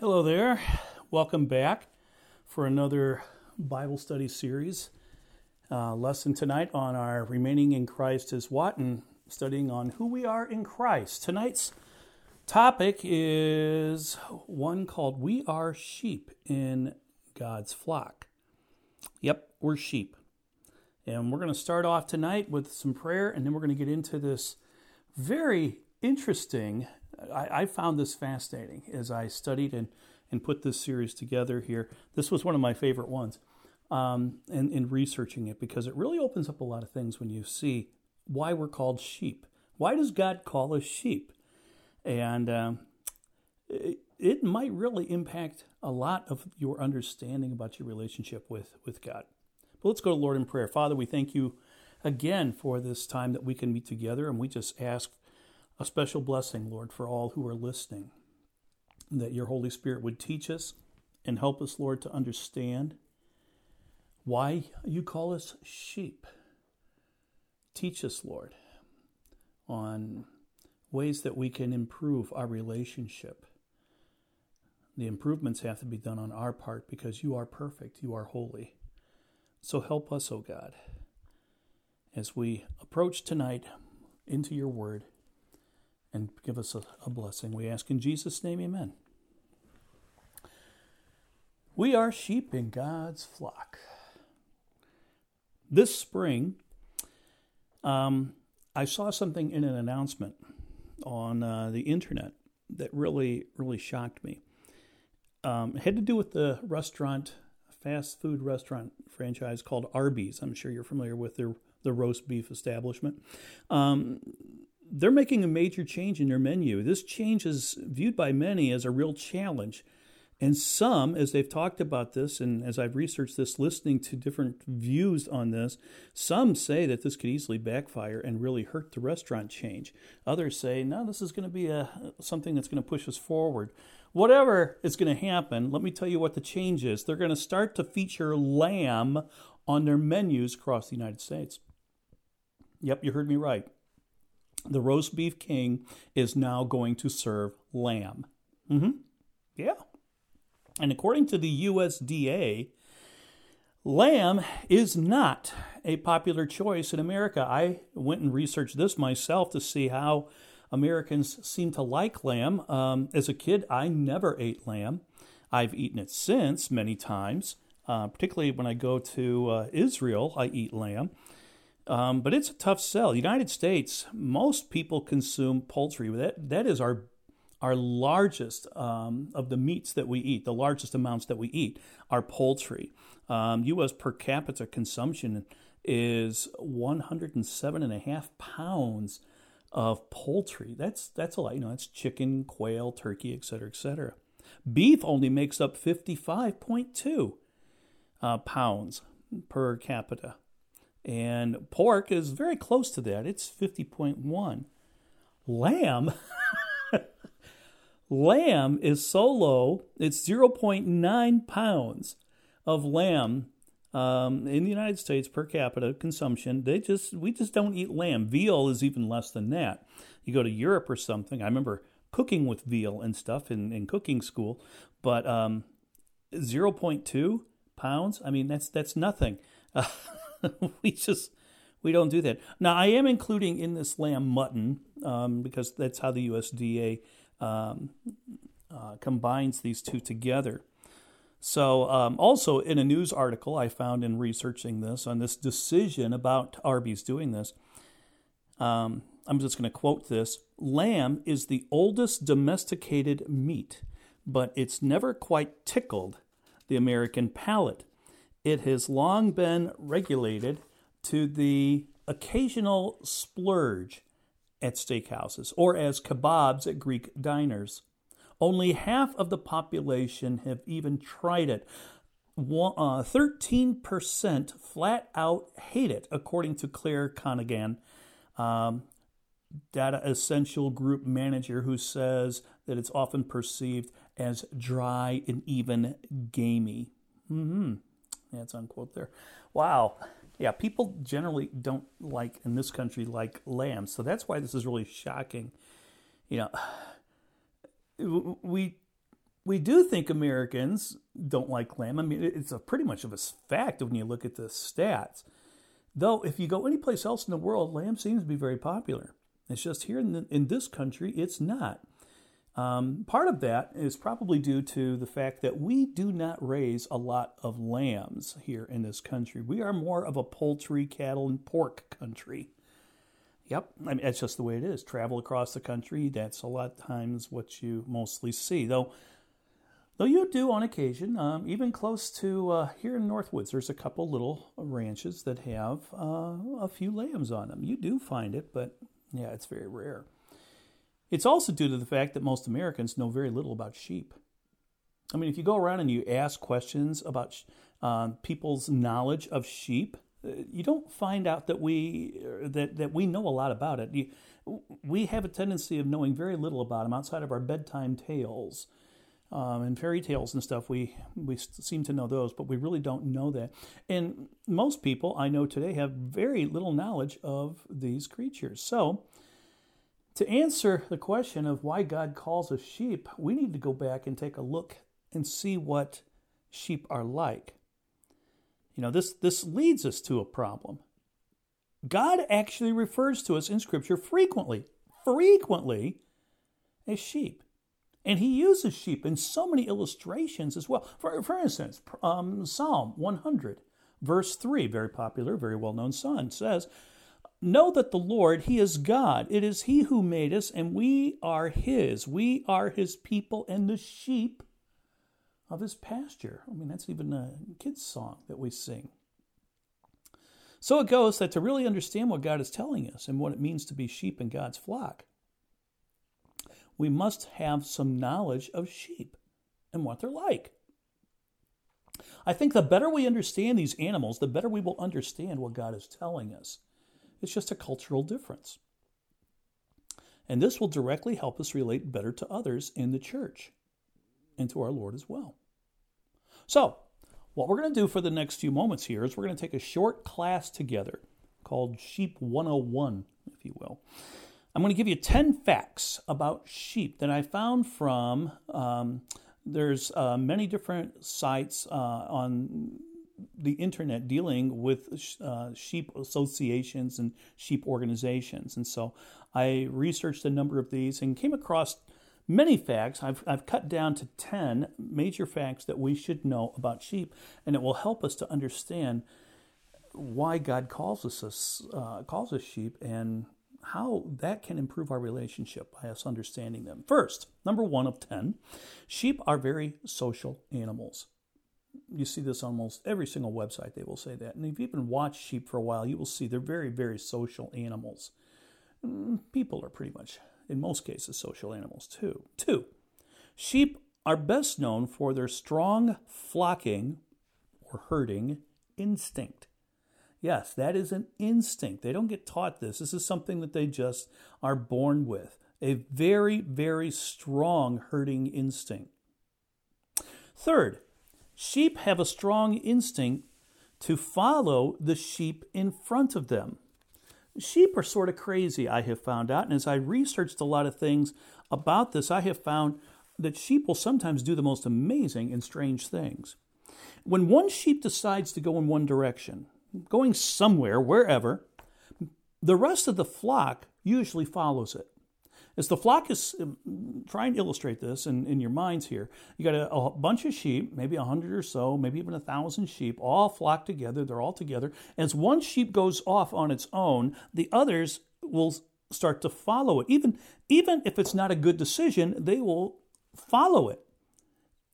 Hello there. Welcome back for another Bible study series. Uh, lesson tonight on our remaining in Christ is what and studying on who we are in Christ. Tonight's topic is one called We Are Sheep in God's Flock. Yep, we're sheep. And we're going to start off tonight with some prayer, and then we're going to get into this very interesting I, I found this fascinating as I studied and, and put this series together here. This was one of my favorite ones um, in, in researching it because it really opens up a lot of things when you see why we're called sheep. Why does God call us sheep? And um, it, it might really impact a lot of your understanding about your relationship with, with God. But let's go to Lord in prayer. Father, we thank you again for this time that we can meet together, and we just ask a special blessing, Lord, for all who are listening, that your Holy Spirit would teach us and help us, Lord, to understand why you call us sheep. Teach us, Lord, on ways that we can improve our relationship. The improvements have to be done on our part because you are perfect, you are holy. So help us, O oh God, as we approach tonight into your word and give us a, a blessing. We ask in Jesus' name, amen. We are sheep in God's flock. This spring, um, I saw something in an announcement on uh, the internet that really, really shocked me. Um, it had to do with the restaurant, fast food restaurant franchise called Arby's. I'm sure you're familiar with their the roast beef establishment. Um, they're making a major change in their menu. This change is viewed by many as a real challenge. And some, as they've talked about this, and as I've researched this, listening to different views on this, some say that this could easily backfire and really hurt the restaurant change. Others say, no, this is going to be a, something that's going to push us forward. Whatever is going to happen, let me tell you what the change is. They're going to start to feature lamb on their menus across the United States. Yep, you heard me right the roast beef king is now going to serve lamb. Mm-hmm. Yeah. And according to the USDA, lamb is not a popular choice in America. I went and researched this myself to see how Americans seem to like lamb. Um, as a kid, I never ate lamb. I've eaten it since many times, uh, particularly when I go to uh, Israel, I eat lamb. Um, but it's a tough sell. United States, most people consume poultry. That that is our our largest um, of the meats that we eat. The largest amounts that we eat are poultry. Um, U.S. per capita consumption is 107 and a half pounds of poultry. That's that's a lot. You know, that's chicken, quail, turkey, et cetera, et cetera. Beef only makes up 55.2 uh, pounds per capita. And pork is very close to that. It's 50.1. Lamb lamb is so low, it's 0.9 pounds of lamb um, in the United States per capita consumption. They just we just don't eat lamb. Veal is even less than that. You go to Europe or something. I remember cooking with veal and stuff in, in cooking school, but um, 0.2 pounds. I mean that's that's nothing. Uh, we just we don't do that. Now I am including in this lamb mutton um, because that's how the USDA um, uh, combines these two together. So, um, also in a news article I found in researching this on this decision about Arby's doing this, um, I'm just going to quote this Lamb is the oldest domesticated meat, but it's never quite tickled the American palate it has long been regulated to the occasional splurge at steakhouses or as kebabs at Greek diners. Only half of the population have even tried it. Uh, 13% flat out hate it, according to Claire Conaghan, um, Datassential Group manager, who says that it's often perceived as dry and even gamey. Mm-hmm. That's unquote there. Wow. Yeah, people generally don't like in this country like lamb, so that's why this is really shocking. You know, we we do think Americans don't like lamb. I mean, it's a pretty much of a fact when you look at the stats. Though, if you go anyplace else in the world, lamb seems to be very popular. It's just here in, the, in this country, it's not. Um, part of that is probably due to the fact that we do not raise a lot of lambs here in this country. We are more of a poultry, cattle, and pork country. Yep, I mean, that's just the way it is. Travel across the country, that's a lot of times what you mostly see. Though, though you do on occasion, um, even close to uh, here in Northwoods, there's a couple little ranches that have uh, a few lambs on them. You do find it, but yeah, it's very rare. It's also due to the fact that most Americans know very little about sheep. I mean, if you go around and you ask questions about uh, people's knowledge of sheep, you don't find out that we that that we know a lot about it. You, we have a tendency of knowing very little about them outside of our bedtime tales um, and fairy tales and stuff. We we seem to know those, but we really don't know that. And most people I know today have very little knowledge of these creatures. So. To answer the question of why God calls us sheep, we need to go back and take a look and see what sheep are like. You know, this, this leads us to a problem. God actually refers to us in Scripture frequently, frequently as sheep. And he uses sheep in so many illustrations as well. For, for instance, um, Psalm 100, verse 3, very popular, very well known son, says, Know that the Lord, He is God. It is He who made us, and we are His. We are His people and the sheep of his pasture. I mean, that's even a kid's song that we sing. So it goes that to really understand what God is telling us and what it means to be sheep in God's flock, we must have some knowledge of sheep and what they're like. I think the better we understand these animals, the better we will understand what God is telling us. It's just a cultural difference. And this will directly help us relate better to others in the church and to our Lord as well. So, what we're going to do for the next few moments here is we're going to take a short class together called Sheep 101, if you will. I'm going to give you 10 facts about sheep that I found from, um, there's uh, many different sites uh, on the internet dealing with uh, sheep associations and sheep organizations. And so I researched a number of these and came across many facts. I've, I've cut down to 10 major facts that we should know about sheep, and it will help us to understand why God calls us, uh, calls us sheep and how that can improve our relationship by us understanding them. First, number one of 10, sheep are very social animals. You see this on almost every single website, they will say that. And if you've even watched sheep for a while, you will see they're very, very social animals. Mm, people are pretty much in most cases, social animals too. Two, sheep are best known for their strong flocking or herding instinct. Yes, that is an instinct. They don't get taught this. This is something that they just are born with. A very, very strong herding instinct. Third, sheep have a strong instinct to follow the sheep in front of them. Sheep are sort of crazy, I have found out. And as I researched a lot of things about this, I have found that sheep will sometimes do the most amazing and strange things. When one sheep decides to go in one direction, going somewhere, wherever, the rest of the flock usually follows it. As the flock is um, trying to illustrate this in, in your minds here, you got a, a bunch of sheep, maybe a hundred or so, maybe even a thousand sheep, all flock together. They're all together. As one sheep goes off on its own, the others will start to follow it. Even, even if it's not a good decision, they will follow it.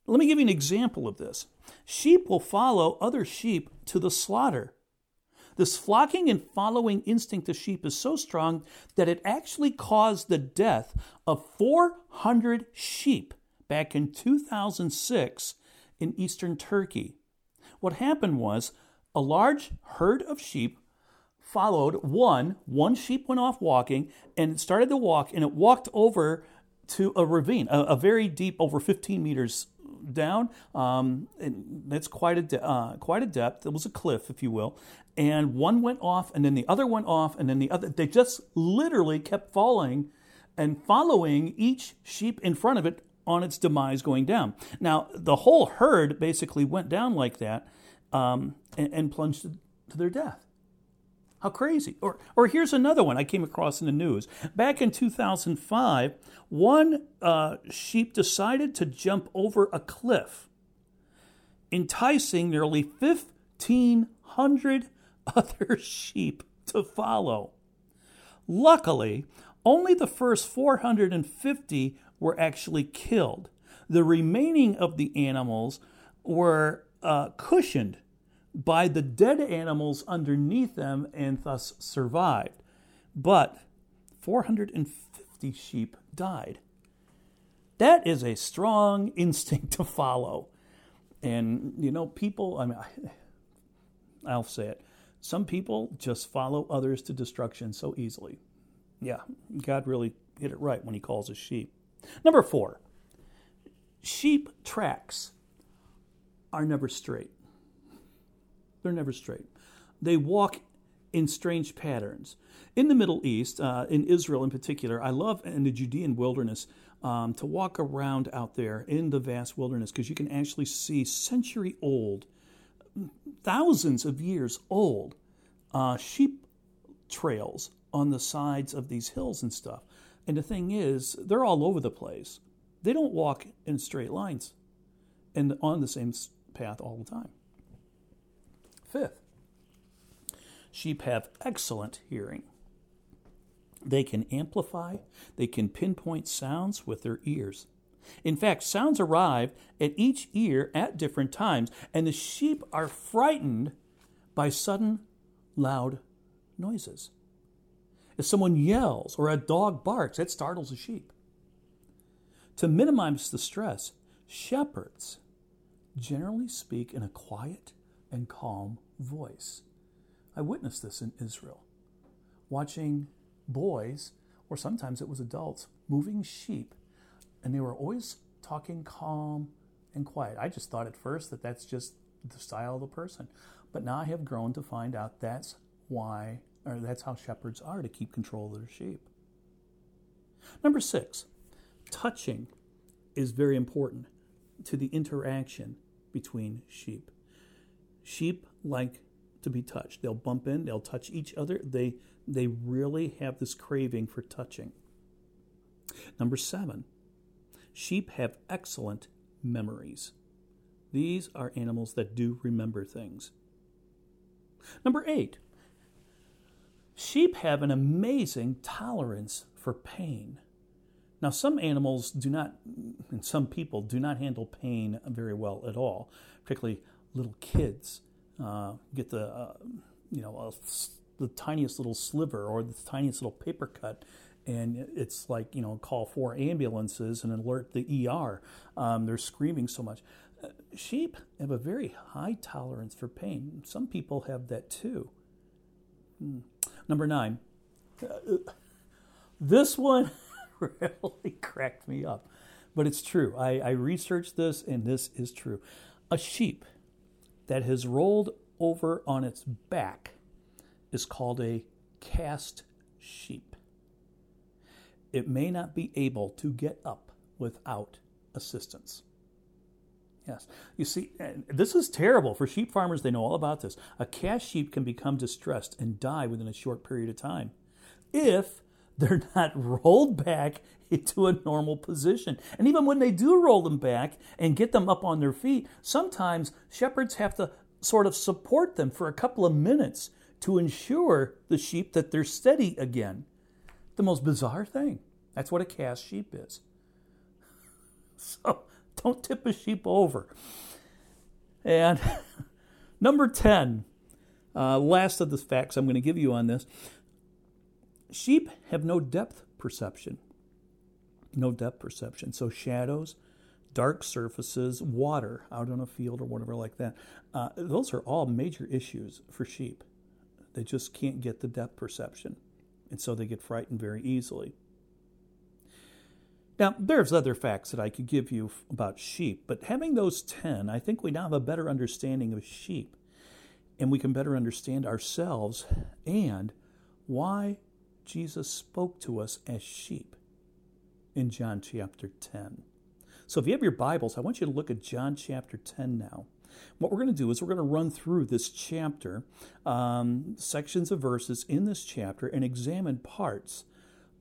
Let me give you an example of this. Sheep will follow other sheep to the slaughter. This flocking and following instinct of sheep is so strong that it actually caused the death of 400 sheep back in 2006 in eastern Turkey. What happened was a large herd of sheep followed one, one sheep went off walking and started to walk and it walked over to a ravine, a, a very deep, over 15 meters down. Um, and quite a de- uh, quite a depth. It was a cliff, if you will. And one went off, and then the other went off, and then the other. They just literally kept falling and following each sheep in front of it on its demise going down. Now, the whole herd basically went down like that um, and, and plunged to their death. How crazy. Or, or here's another one I came across in the news. Back in 2005, one uh, sheep decided to jump over a cliff, enticing nearly 1,500 other sheep to follow. Luckily, only the first 450 were actually killed. The remaining of the animals were uh, cushioned by the dead animals underneath them and thus survived. But 450 sheep died. That is a strong instinct to follow. And, you know, people, I mean, I'll say it. Some people just follow others to destruction so easily. Yeah, God really hit it right when he calls us sheep. Number four, sheep tracks are never straight. They're never straight. They walk in strange patterns. In the Middle East, uh, in Israel in particular, I love in the Judean wilderness um, to walk around out there in the vast wilderness because you can actually see century old, thousands of years old uh, sheep trails on the sides of these hills and stuff. And the thing is, they're all over the place. They don't walk in straight lines and on the same path all the time. Fifth, sheep have excellent hearing. They can amplify, they can pinpoint sounds with their ears. In fact, sounds arrive at each ear at different times, and the sheep are frightened by sudden, loud noises. If someone yells or a dog barks, that startles a sheep. To minimize the stress, shepherds generally speak in a quiet and calm voice. I witnessed this in Israel, watching boys, or sometimes it was adults, moving sheep, and they were always talking calm and quiet. I just thought at first that that's just the style of the person. But now I have grown to find out that's why, or that's how shepherds are to keep control of their sheep. Number six, touching is very important to the interaction between sheep. Sheep like to be touched. They'll bump in, they'll touch each other. They they really have this craving for touching. Number 7. Sheep have excellent memories. These are animals that do remember things. Number 8. Sheep have an amazing tolerance for pain. Now, some animals do not, and some people do not handle pain very well at all, particularly little kids uh, get the uh, you know the tiniest little sliver or the tiniest little paper cut and it's like you know call four ambulances and alert the ER. Um, they're screaming so much. Uh, sheep have a very high tolerance for pain. Some people have that too. Hmm. Number nine. Uh, this one really cracked me up, but it's true. I, I researched this, and this is true. A sheep that has rolled over on its back is called a cast sheep. It may not be able to get up without assistance. Yes. You see, this is terrible. For sheep farmers, they know all about this. A cast sheep can become distressed and die within a short period of time if they're not rolled back into a normal position. And even when they do roll them back and get them up on their feet, sometimes shepherds have to sort of support them for a couple of minutes to ensure the sheep that they're steady again. The most bizarre thing. That's what a cast sheep is. So don't tip a sheep over. And number 10, uh, last of the facts I'm going to give you on this sheep have no depth perception. No depth perception. So shadows, dark surfaces, water out on a field or whatever like that, uh, those are all major issues for sheep. They just can't get the depth perception. And so they get frightened very easily. Now, there's other facts that I could give you about sheep, but having those 10, I think we now have a better understanding of sheep. And we can better understand ourselves and why Jesus spoke to us as sheep in John chapter 10. So if you have your Bibles, I want you to look at John chapter 10 now. What we're going to do is we're going to run through this chapter, um, sections of verses in this chapter, and examine parts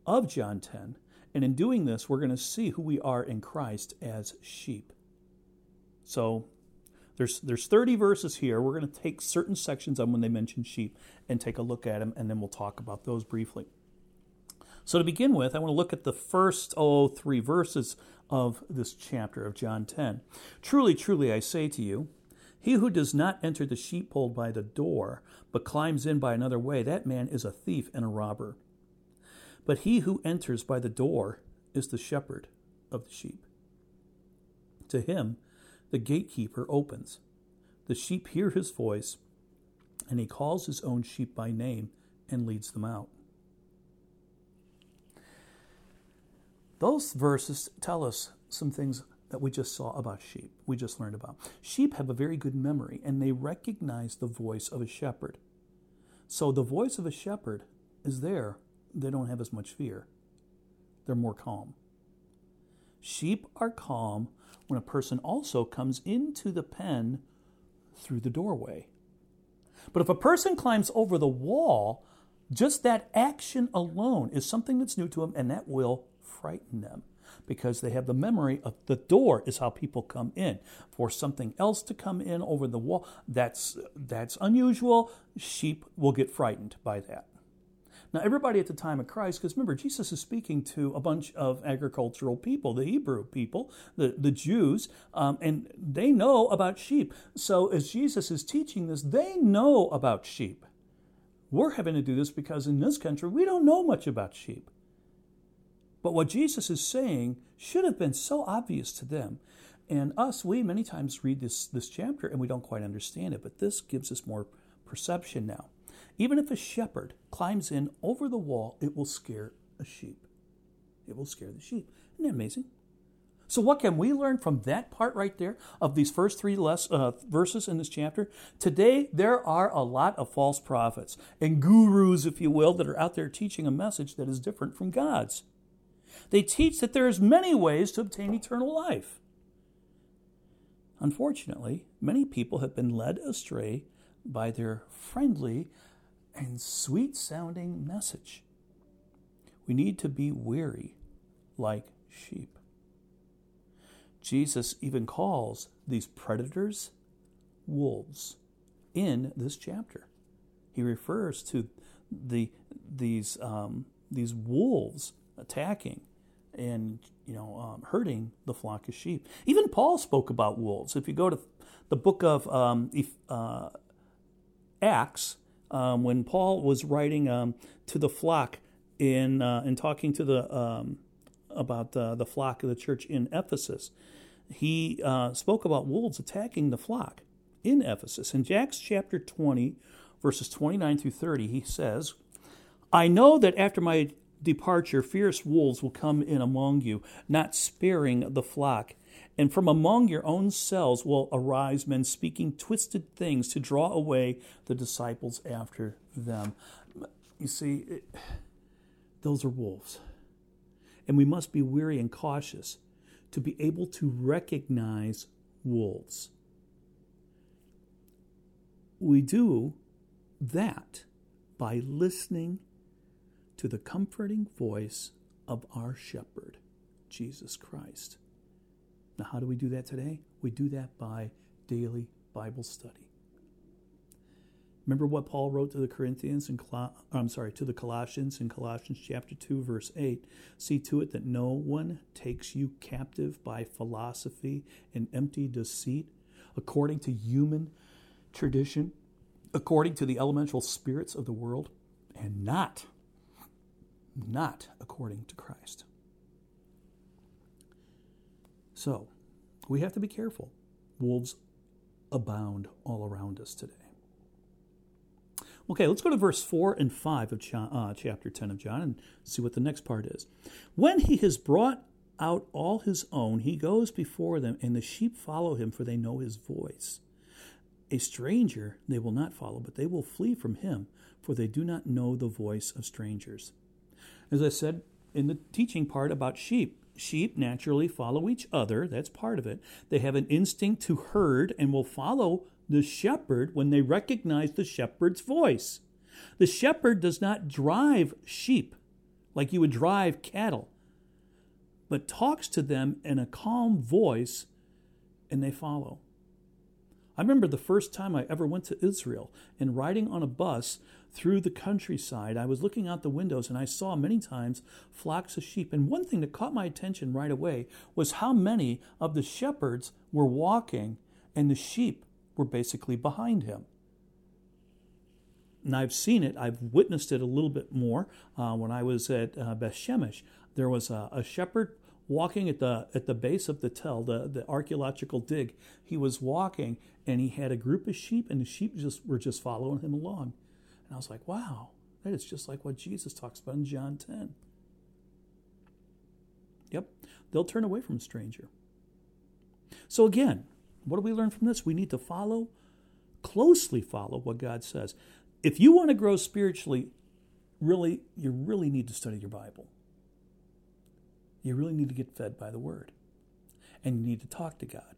of John 10. And in doing this, we're going to see who we are in Christ as sheep. So there's there's 30 verses here. We're going to take certain sections on when they mention sheep and take a look at them, and then we'll talk about those briefly. So to begin with, I want to look at the first oh three verses of this chapter of John 10. Truly, truly, I say to you, he who does not enter the sheepfold by the door, but climbs in by another way, that man is a thief and a robber. But he who enters by the door is the shepherd of the sheep. To him the gatekeeper opens. The sheep hear his voice, and he calls his own sheep by name and leads them out. Those verses tell us some things that we just saw about sheep, we just learned about. Sheep have a very good memory and they recognize the voice of a shepherd. So the voice of a shepherd is there. They don't have as much fear, they're more calm. Sheep are calm when a person also comes into the pen through the doorway. But if a person climbs over the wall, just that action alone is something that's new to them and that will frighten them because they have the memory of the door is how people come in. For something else to come in over the wall, that's that's unusual. Sheep will get frightened by that. Now, everybody at the time of Christ, because remember, Jesus is speaking to a bunch of agricultural people, the Hebrew people, the, the Jews, um, and they know about sheep. So, as Jesus is teaching this, they know about sheep. We're having to do this because in this country, we don't know much about sheep. But what Jesus is saying should have been so obvious to them. And us, we many times read this, this chapter and we don't quite understand it, but this gives us more perception now. Even if a shepherd climbs in over the wall, it will scare a sheep. It will scare the sheep. Isn't that amazing? So, what can we learn from that part right there of these first three less, uh, verses in this chapter? Today, there are a lot of false prophets and gurus, if you will, that are out there teaching a message that is different from God's. They teach that there's many ways to obtain eternal life. Unfortunately, many people have been led astray by their friendly and sweet sounding message. We need to be weary like sheep. Jesus even calls these predators wolves in this chapter. He refers to the, these, um, these wolves attacking and you know um, hurting the flock of sheep. Even Paul spoke about wolves. If you go to the book of um, uh, Acts, um, when Paul was writing um, to the flock in uh, and talking to the um, about uh, the flock of the church in Ephesus, he uh, spoke about wolves attacking the flock in Ephesus. In Acts chapter twenty, verses twenty nine through thirty, he says. I know that after my departure, fierce wolves will come in among you, not sparing the flock. And from among your own selves will arise men speaking twisted things to draw away the disciples after them. You see, it, those are wolves. And we must be weary and cautious to be able to recognize wolves. We do that by listening to the comforting voice of our shepherd, Jesus Christ. Now, how do we do that today? We do that by daily Bible study. Remember what Paul wrote to the Corinthians and I'm sorry, to the Colossians in Colossians chapter 2 verse 8, see to it that no one takes you captive by philosophy and empty deceit according to human tradition, according to the elemental spirits of the world, and not not according to Christ. So, we have to be careful. Wolves abound all around us today. Okay, let's go to verse 4 and 5 of uh, chapter 10 of John and see what the next part is. When he has brought out all his own, he goes before them, and the sheep follow him, for they know his voice. A stranger they will not follow, but they will flee from him, for they do not know the voice of strangers. As I said in the teaching part about sheep, sheep naturally follow each other. That's part of it. They have an instinct to herd and will follow the shepherd when they recognize the shepherd's voice. The shepherd does not drive sheep like you would drive cattle, but talks to them in a calm voice and they follow. I remember the first time I ever went to Israel and riding on a bus through the countryside, I was looking out the windows and I saw many times flocks of sheep. And one thing that caught my attention right away was how many of the shepherds were walking and the sheep were basically behind him. And I've seen it, I've witnessed it a little bit more uh, when I was at uh, Beth Shemesh. There was a, a shepherd walking at the at the base of the tell, the, the archaeological dig. He was walking and he had a group of sheep, and the sheep just were just following him along. And I was like, wow, that is just like what Jesus talks about in John 10. Yep, they'll turn away from a stranger. So again, what do we learn from this? We need to follow, closely follow what God says. If you want to grow spiritually, really, you really need to study your Bible. You really need to get fed by the Word. And you need to talk to God.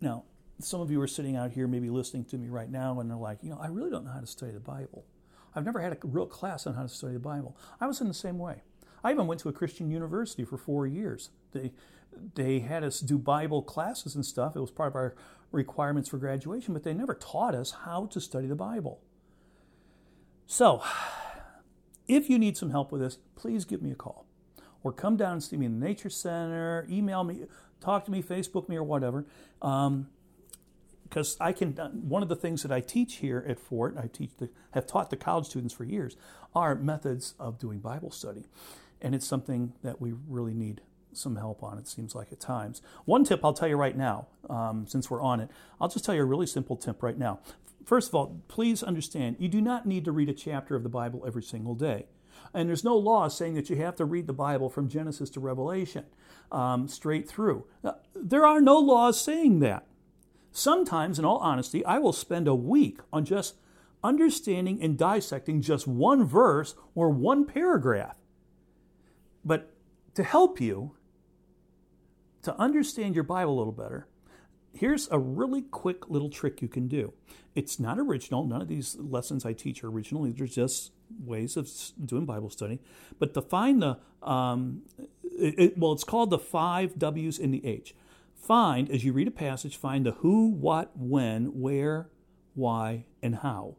Now, some of you are sitting out here maybe listening to me right now and they're like, you know, I really don't know how to study the Bible. I've never had a real class on how to study the Bible. I was in the same way. I even went to a Christian university for four years. They they had us do Bible classes and stuff. It was part of our requirements for graduation, but they never taught us how to study the Bible. So, if you need some help with this, please give me a call. Or come down and see me in the Nature Center, email me, talk to me, Facebook me, or whatever. Um, because I can. One of the things that I teach here at Fort, I teach the, have taught the college students for years, are methods of doing Bible study, and it's something that we really need some help on. It seems like at times. One tip I'll tell you right now, um, since we're on it, I'll just tell you a really simple tip right now. First of all, please understand you do not need to read a chapter of the Bible every single day. And there's no law saying that you have to read the Bible from Genesis to Revelation um, straight through. There are no laws saying that. Sometimes, in all honesty, I will spend a week on just understanding and dissecting just one verse or one paragraph. But to help you to understand your Bible a little better, here's a really quick little trick you can do. It's not original. None of these lessons I teach are original. These are just ways of doing Bible study. But to find the, um, it, it, well, it's called the five W's in the H. Find, as you read a passage, find the who, what, when, where, why, and how.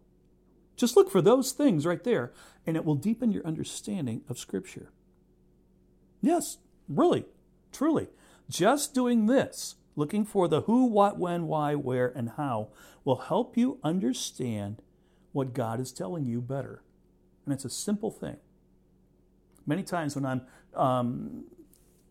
Just look for those things right there, and it will deepen your understanding of Scripture. Yes, really, truly. Just doing this, looking for the who, what, when, why, where, and how, will help you understand what God is telling you better. And it's a simple thing. Many times when I'm um,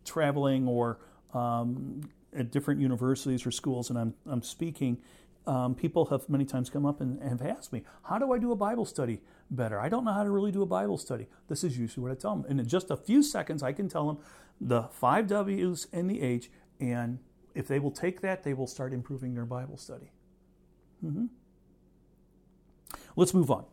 traveling or um, at different universities or schools and I'm, I'm speaking, um, people have many times come up and, and, have asked me, How do I do a Bible study better? I don't know how to really do a Bible study. This is usually what I tell them. And in just a few seconds, I can tell them the five W's and the H, and if they will take that, they will start improving their Bible study. Mm-hmm. Let's move on.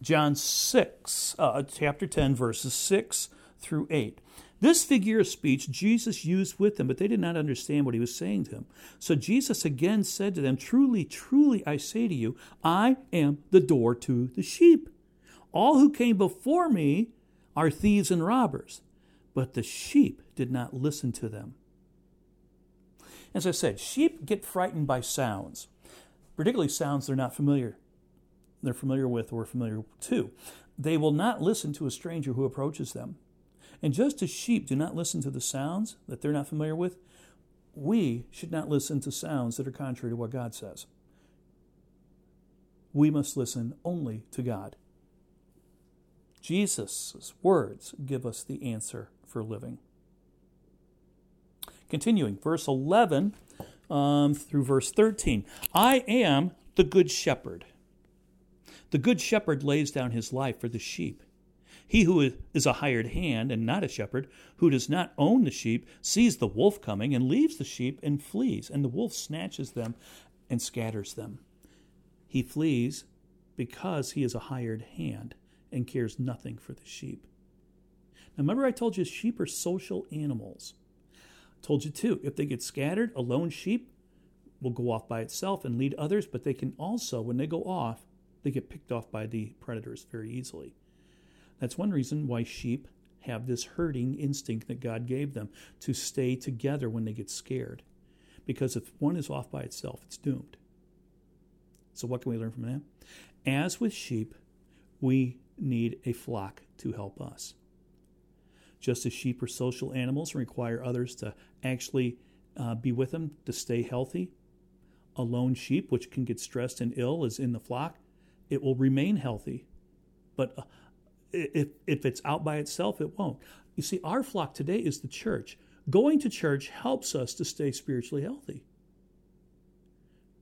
John 6, uh, chapter 10, verses 6 through 8. This figure of speech Jesus used with them, but they did not understand what he was saying to them. So Jesus again said to them, Truly, truly, I say to you, I am the door to the sheep. All who came before me are thieves and robbers, but the sheep did not listen to them. As I said, sheep get frightened by sounds, particularly sounds they're not familiar. They're familiar with or familiar to. They will not listen to a stranger who approaches them. And just as sheep do not listen to the sounds that they're not familiar with, we should not listen to sounds that are contrary to what God says. We must listen only to God. Jesus' words give us the answer for living. Continuing, verse 11 um, through verse 13 I am the good shepherd. The good shepherd lays down his life for the sheep. He who is a hired hand and not a shepherd, who does not own the sheep, sees the wolf coming and leaves the sheep and flees, and the wolf snatches them and scatters them. He flees because he is a hired hand and cares nothing for the sheep. Now, remember, I told you sheep are social animals. Told you too, if they get scattered, a lone sheep will go off by itself and lead others, but they can also, when they go off, they get picked off by the predators very easily. That's one reason why sheep have this herding instinct that God gave them to stay together when they get scared. Because if one is off by itself, it's doomed. So, what can we learn from that? As with sheep, we need a flock to help us. Just as sheep are social animals and require others to actually uh, be with them to stay healthy, a lone sheep, which can get stressed and ill, is in the flock, it will remain healthy. But uh, if, if it's out by itself, it won't. You see, our flock today is the church. Going to church helps us to stay spiritually healthy.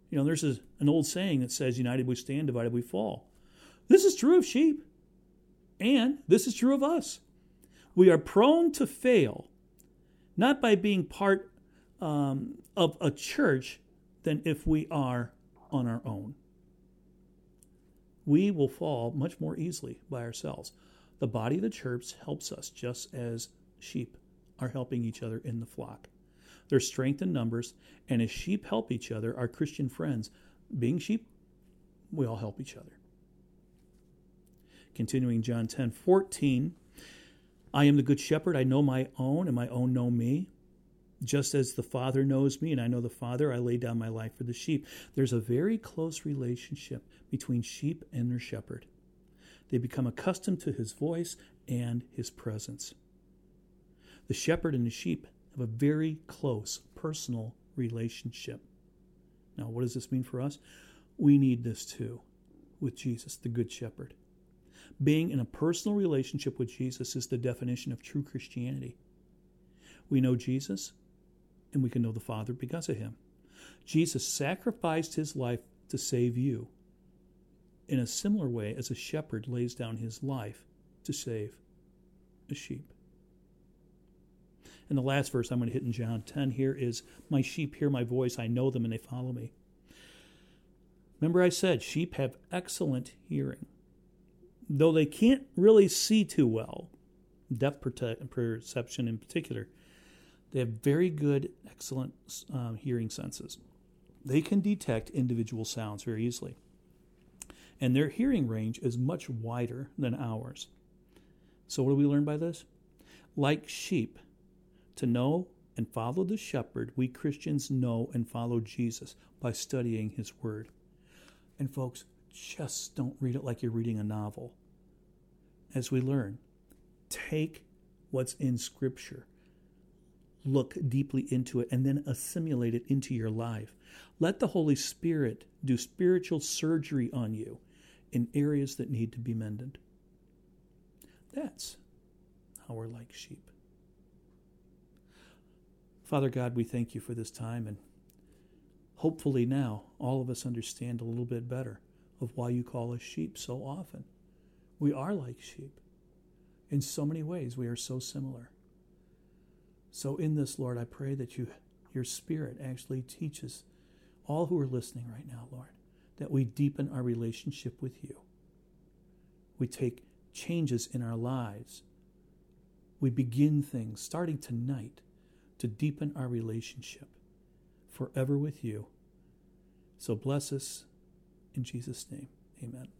You know, there's an old saying that says, United we stand, divided we fall. This is true of sheep, and this is true of us. We are prone to fail, not by being part um, of a church, than if we are on our own. We will fall much more easily by ourselves. The body of the church helps us just as sheep are helping each other in the flock. There's strength in numbers, and as sheep help each other, our Christian friends, being sheep, we all help each other. Continuing John 10 14, I am the good shepherd. I know my own, and my own know me. Just as the Father knows me and I know the Father, I lay down my life for the sheep. There's a very close relationship between sheep and their shepherd. They become accustomed to his voice and his presence. The shepherd and the sheep have a very close personal relationship. Now, what does this mean for us? We need this too with Jesus, the Good Shepherd. Being in a personal relationship with Jesus is the definition of true Christianity. We know Jesus, and we can know the Father because of him. Jesus sacrificed his life to save you in a similar way as a shepherd lays down his life to save a sheep. And the last verse I'm going to hit in John 10 here is My sheep hear my voice, I know them, and they follow me. Remember, I said sheep have excellent hearing. Though they can't really see too well, depth perception in particular, they have very good, excellent um, hearing senses. They can detect individual sounds very easily. And their hearing range is much wider than ours. So, what do we learn by this? Like sheep, to know and follow the shepherd, we Christians know and follow Jesus by studying his word. And, folks, just don't read it like you're reading a novel. As we learn, take what's in Scripture look deeply into it and then assimilate it into your life. Let the Holy Spirit do spiritual surgery on you in areas that need to be mended. That's how we're like sheep. Father God, we thank you for this time, and hopefully now all of us understand a little bit better of why you call us sheep so often. We are like sheep. In so many ways, we are so similar. So, in this, Lord, I pray that you, your Spirit actually teaches all who are listening right now, Lord, that we deepen our relationship with you. We take changes in our lives. We begin things starting tonight to deepen our relationship forever with you. So bless us in Jesus' name. Amen.